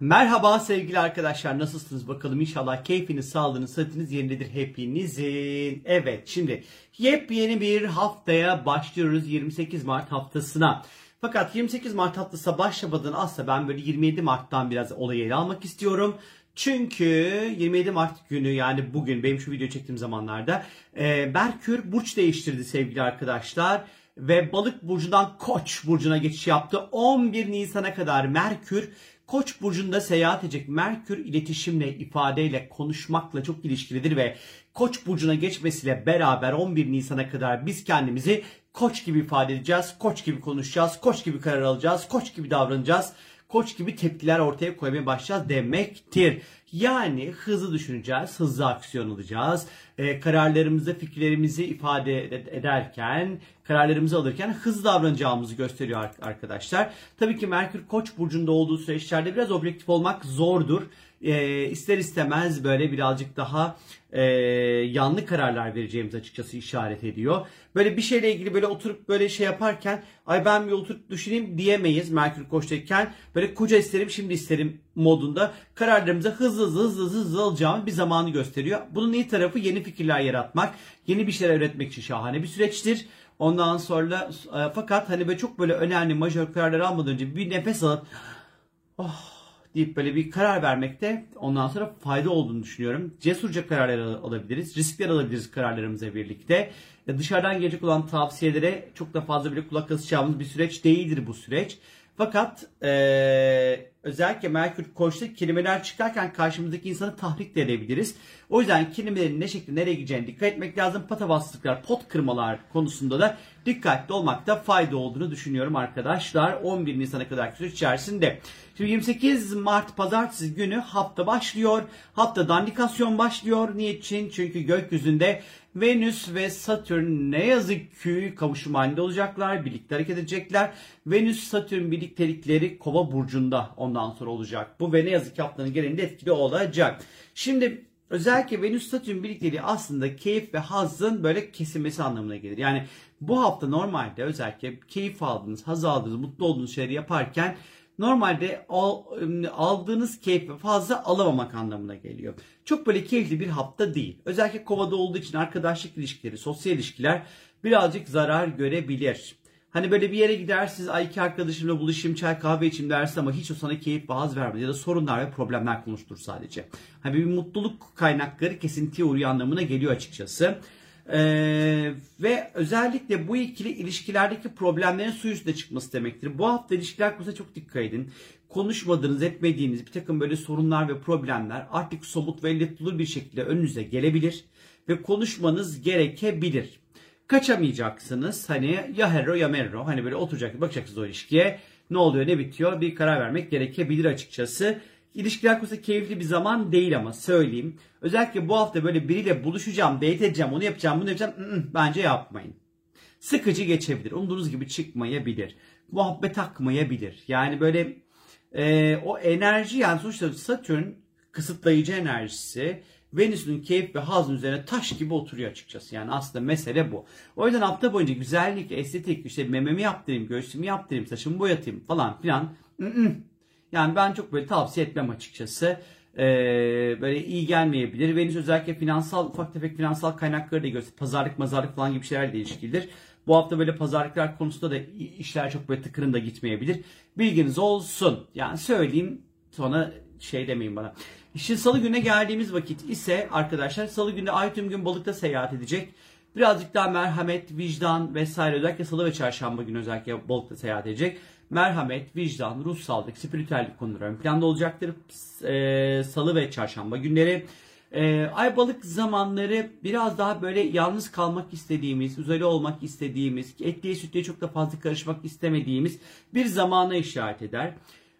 Merhaba sevgili arkadaşlar nasılsınız bakalım inşallah keyfiniz, sağlığınız, sıhhatiniz yerindedir hepinizin. Evet şimdi yepyeni bir haftaya başlıyoruz 28 Mart haftasına. Fakat 28 Mart haftası başlamadan aslında ben böyle 27 Mart'tan biraz olayı ele almak istiyorum. Çünkü 27 Mart günü yani bugün benim şu video çektiğim zamanlarda e, Merkür burç değiştirdi sevgili arkadaşlar. Ve balık burcundan koç burcuna geçiş yaptı. 11 Nisan'a kadar Merkür Koç burcunda seyahat edecek Merkür iletişimle, ifadeyle, konuşmakla çok ilişkilidir ve Koç burcuna geçmesiyle beraber 11 Nisan'a kadar biz kendimizi Koç gibi ifade edeceğiz, Koç gibi konuşacağız, Koç gibi karar alacağız, Koç gibi davranacağız koç gibi tepkiler ortaya koymaya başlayacağız demektir. Yani hızlı düşüneceğiz, hızlı aksiyon alacağız. E, kararlarımızı, fikirlerimizi ifade ederken, kararlarımızı alırken hızlı davranacağımızı gösteriyor arkadaşlar. Tabii ki Merkür Koç burcunda olduğu süreçlerde biraz objektif olmak zordur. E, ister istemez böyle birazcık daha e, yanlı kararlar vereceğimiz açıkçası işaret ediyor. Böyle bir şeyle ilgili böyle oturup böyle şey yaparken ay ben bir oturup düşüneyim diyemeyiz Merkür Koç'tayken. Böyle koca isterim şimdi isterim modunda kararlarımıza hızlı hızlı hızlı hızlı alacağımız bir zamanı gösteriyor. Bunun iyi tarafı yeni fikirler yaratmak, yeni bir şeyler üretmek için şahane bir süreçtir. Ondan sonra e, fakat hani böyle çok böyle önemli majör kararlar almadan önce bir nefes alıp oh deyip böyle bir karar vermekte ondan sonra fayda olduğunu düşünüyorum. Cesurca kararlar alabiliriz. Riskler alabiliriz kararlarımıza birlikte. Dışarıdan gelecek olan tavsiyelere çok da fazla bile kulak asacağımız bir süreç değildir bu süreç. Fakat ee, özellikle Merkür Koç'ta kelimeler çıkarken karşımızdaki insanı tahrik de edebiliriz. O yüzden kelimelerin ne şekilde nereye gideceğine dikkat etmek lazım. Patavatsızlıklar, pot kırmalar konusunda da dikkatli olmakta fayda olduğunu düşünüyorum arkadaşlar. 11 Nisan'a kadar süreç içerisinde. Şimdi 28 Mart pazartesi günü hafta başlıyor. Hafta dandikasyon başlıyor. Niçin? Çünkü gökyüzünde Venüs ve Satürn ne yazık ki kavuşum halinde olacaklar. Birlikte hareket edecekler. Venüs-Satürn birliktelikleri kova burcunda ondan sonra olacak. Bu ve ne yazık ki haftanın genelinde etkili olacak. Şimdi özellikle Venüs-Satürn birlikteliği aslında keyif ve hazın böyle kesilmesi anlamına gelir. Yani bu hafta normalde özellikle keyif aldığınız, haz aldığınız, mutlu olduğunuz şeyleri yaparken normalde aldığınız keyfi fazla alamamak anlamına geliyor. Çok böyle keyifli bir hafta değil. Özellikle kovada olduğu için arkadaşlık ilişkileri, sosyal ilişkiler birazcık zarar görebilir. Hani böyle bir yere gidersiniz, ay iki arkadaşımla buluşayım, çay kahve içeyim dersin ama hiç o sana keyif ve haz vermez. Ya da sorunlar ve problemler konuştur sadece. Hani bir mutluluk kaynakları kesintiye uğruyor anlamına geliyor açıkçası. Ee, ve özellikle bu ikili ilişkilerdeki problemlerin su üstüne çıkması demektir. Bu hafta ilişkiler konusunda çok dikkat edin. Konuşmadığınız, etmediğiniz bir takım böyle sorunlar ve problemler artık somut ve elle bir şekilde önünüze gelebilir ve konuşmanız gerekebilir. Kaçamayacaksınız. Hani ya herro ya merro. Hani böyle oturacaksınız, bakacaksınız o ilişkiye. Ne oluyor, ne bitiyor bir karar vermek gerekebilir açıkçası. İlişkiler konusunda keyifli bir zaman değil ama söyleyeyim. Özellikle bu hafta böyle biriyle buluşacağım, date edeceğim, onu yapacağım, bunu yapacağım. bence yapmayın. Sıkıcı geçebilir. Umduğunuz gibi çıkmayabilir. Muhabbet takmayabilir. Yani böyle e, o enerji yani sonuçta Satürn kısıtlayıcı enerjisi Venüs'ün keyif ve hazın üzerine taş gibi oturuyor açıkçası. Yani aslında mesele bu. O yüzden hafta boyunca güzellik, estetik, işte mememi yaptırayım, göğsümü yaptırayım, saçımı boyatayım falan filan. Yani ben çok böyle tavsiye etmem açıkçası. Ee, böyle iyi gelmeyebilir. Venüs özellikle finansal ufak tefek finansal kaynakları da gösterir. Pazarlık mazarlık falan gibi şeylerle ilişkilidir. Bu hafta böyle pazarlıklar konusunda da işler çok böyle tıkırında gitmeyebilir. Bilginiz olsun. Yani söyleyeyim sonra şey demeyin bana. Şimdi salı gününe geldiğimiz vakit ise arkadaşlar salı günü ay tüm gün balıkta seyahat edecek. Birazcık daha merhamet, vicdan vesaire özellikle salı ve çarşamba günü özellikle balıkta seyahat edecek merhamet, vicdan, ruh sağlık, spiritüellik konuları ön planda olacaktır. E, Salı ve çarşamba günleri. E, ay balık zamanları biraz daha böyle yalnız kalmak istediğimiz, uzaylı olmak istediğimiz, etliye sütlüye çok da fazla karışmak istemediğimiz bir zamana işaret eder.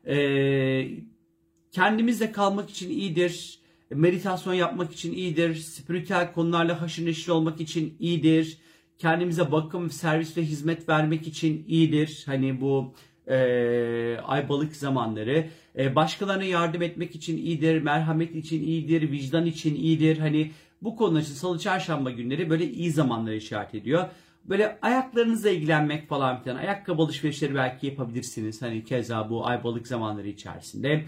E, kendimizle kalmak için iyidir. Meditasyon yapmak için iyidir. Spiritüel konularla haşır neşir olmak için iyidir. Kendimize bakım, servis ve hizmet vermek için iyidir. Hani bu e, ay balık zamanları. E, başkalarına yardım etmek için iyidir, merhamet için iyidir, vicdan için iyidir. Hani bu konu için salı çarşamba günleri böyle iyi zamanları işaret ediyor. Böyle ayaklarınızla ilgilenmek falan filan. Ayakkabı alışverişleri belki yapabilirsiniz. Hani keza bu ay balık zamanları içerisinde.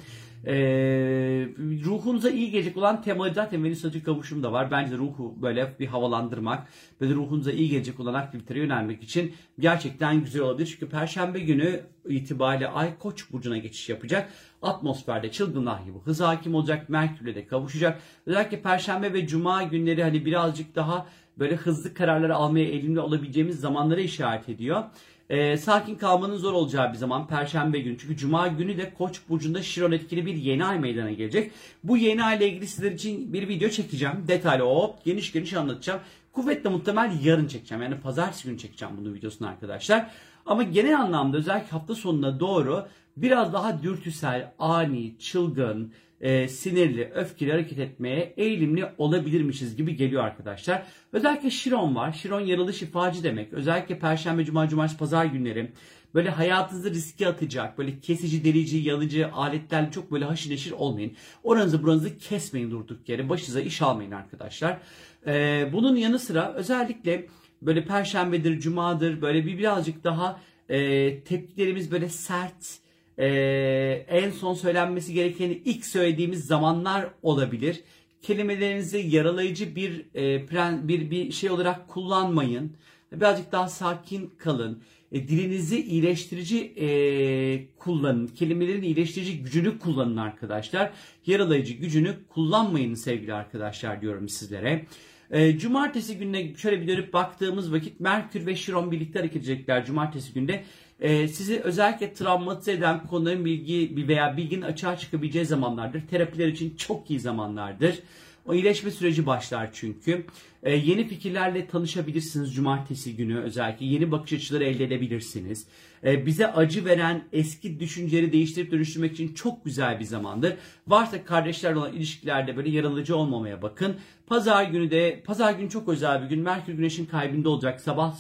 Ee, ruhunuza iyi gelecek olan temalı zaten Venüs Satürn kavuşum da var. Bence ruhu böyle bir havalandırmak böyle ruhunuza iyi gelecek olan aktivitelere yönelmek için gerçekten güzel olabilir. Çünkü Perşembe günü itibariyle Ay Koç burcuna geçiş yapacak. Atmosferde çılgınlar gibi hız hakim olacak. Merkürle de kavuşacak. Özellikle Perşembe ve Cuma günleri hani birazcık daha böyle hızlı kararları almaya elimli olabileceğimiz zamanlara işaret ediyor. Ee, sakin kalmanın zor olacağı bir zaman Perşembe günü. Çünkü Cuma günü de Koç burcunda Şiron etkili bir yeni ay meydana gelecek. Bu yeni ay ile ilgili sizler için bir video çekeceğim. Detaylı hop geniş geniş anlatacağım. Kuvvetle muhtemel yarın çekeceğim. Yani pazartesi günü çekeceğim bunun videosunu arkadaşlar. Ama genel anlamda özellikle hafta sonuna doğru biraz daha dürtüsel, ani, çılgın, e, sinirli, öfkeli hareket etmeye eğilimli olabilirmişiz gibi geliyor arkadaşlar. Özellikle Şiron var. Şiron yaralı şifacı demek. Özellikle Perşembe, Cuma, Cumartesi, Pazar günleri böyle hayatınızı riske atacak, böyle kesici, delici, yalıcı aletlerle çok böyle haşır neşir olmayın. Oranızı buranızı kesmeyin durduk yere. Başınıza iş almayın arkadaşlar. Ee, bunun yanı sıra özellikle böyle perşembedir, cumadır böyle bir birazcık daha e, tepkilerimiz böyle sert, e, en son söylenmesi gerekeni ilk söylediğimiz zamanlar olabilir. Kelimelerinizi yaralayıcı bir e, bir bir şey olarak kullanmayın. Birazcık daha sakin kalın. E, dilinizi iyileştirici e, kullanın. Kelimelerin iyileştirici gücünü kullanın arkadaşlar. Yaralayıcı gücünü kullanmayın sevgili arkadaşlar diyorum sizlere. E, cumartesi gününe şöyle bir dönüp baktığımız vakit Merkür ve Şiron birlikte hareket edecekler cumartesi günde. E, sizi özellikle travmatize eden konuların bilgi veya bilginin açığa çıkabileceği zamanlardır. Terapiler için çok iyi zamanlardır. O iyileşme süreci başlar çünkü. Ee, yeni fikirlerle tanışabilirsiniz cumartesi günü özellikle. Yeni bakış açıları elde edebilirsiniz. Ee, bize acı veren eski düşünceleri değiştirip dönüştürmek için çok güzel bir zamandır. Varsa kardeşlerle olan ilişkilerde böyle yaralıcı olmamaya bakın. Pazar günü de, pazar günü çok özel bir gün. Merkür Güneş'in kalbinde olacak. Sabah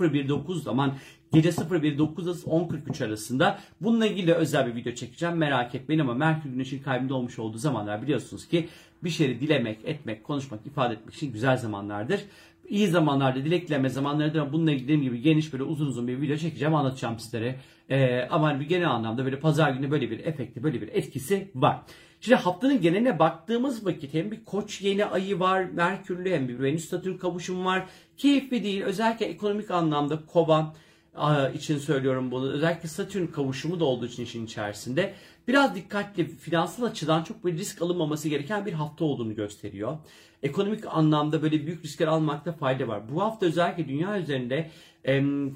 019 zaman Gece 01.09'da 10.43 arasında bununla ilgili özel bir video çekeceğim. Merak etmeyin ama Merkür Güneş'in kalbinde olmuş olduğu zamanlar biliyorsunuz ki bir şeyi dilemek, etmek, konuşmak, ifade etmek için güzel zamanlardır. İyi zamanlarda dilek dileme zamanlarıdır ama bununla ilgili dediğim gibi geniş böyle uzun uzun bir video çekeceğim anlatacağım sizlere. Ee, ama hani bir genel anlamda böyle pazar günü böyle bir efekti, böyle bir etkisi var. Şimdi haftanın geneline baktığımız vakit hem bir koç yeni ayı var, Merkürlü hem bir Venüs Satürn kavuşumu var. Keyifli değil. Özellikle ekonomik anlamda kovan, için söylüyorum bunu. Özellikle Satürn kavuşumu da olduğu için işin içerisinde. Biraz dikkatli, finansal açıdan çok bir risk alınmaması gereken bir hafta olduğunu gösteriyor. Ekonomik anlamda böyle büyük riskler almakta fayda var. Bu hafta özellikle dünya üzerinde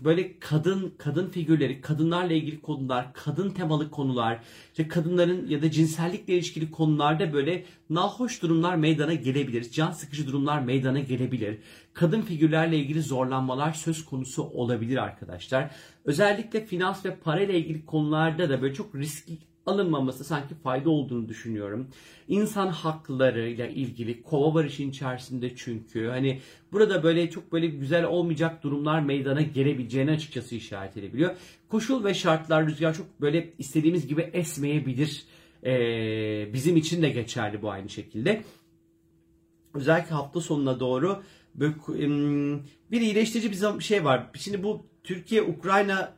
böyle kadın kadın figürleri, kadınlarla ilgili konular, kadın temalı konular, işte kadınların ya da cinsellikle ilişkili konularda böyle nahoş durumlar meydana gelebilir. Can sıkıcı durumlar meydana gelebilir. Kadın figürlerle ilgili zorlanmalar söz konusu olabilir arkadaşlar. Özellikle finans ve parayla ilgili konularda da böyle çok riskli alınmaması sanki fayda olduğunu düşünüyorum. İnsan haklarıyla ilgili kova var işin içerisinde çünkü. Hani burada böyle çok böyle güzel olmayacak durumlar meydana gelebileceğini açıkçası işaret edebiliyor. Koşul ve şartlar rüzgar çok böyle istediğimiz gibi esmeyebilir. Ee, bizim için de geçerli bu aynı şekilde. Özellikle hafta sonuna doğru bir iyileştirici bir şey var. Şimdi bu Türkiye Ukrayna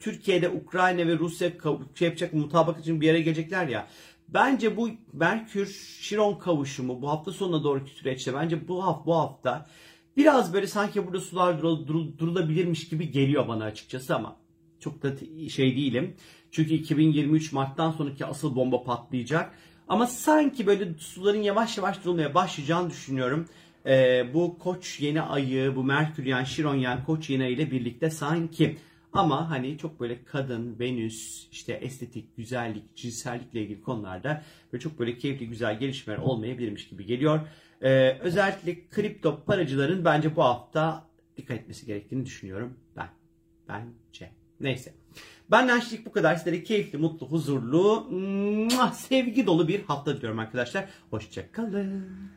Türkiye'de Ukrayna ve Rusya şey yapacak mutabakat için bir yere gelecekler ya. Bence bu Merkür Şiron kavuşumu bu hafta sonuna doğru süreçte bence bu hafta bu hafta biraz böyle sanki burada sular durul, durul, durulabilirmiş gibi geliyor bana açıkçası ama çok da şey değilim. Çünkü 2023 Mart'tan sonraki asıl bomba patlayacak. Ama sanki böyle suların yavaş yavaş durulmaya başlayacağını düşünüyorum e, bu koç yeni ayı, bu Merkür yani Şiron yani koç yeni ayı ile birlikte sanki ama hani çok böyle kadın, Venüs, işte estetik, güzellik, cinsellikle ilgili konularda böyle çok böyle keyifli güzel gelişmeler olmayabilirmiş gibi geliyor. Ee, özellikle kripto paracıların bence bu hafta dikkat etmesi gerektiğini düşünüyorum ben. Bence. Neyse. Benden şimdilik bu kadar. Sizlere keyifli, mutlu, huzurlu, sevgi dolu bir hafta diliyorum arkadaşlar. Hoşçakalın.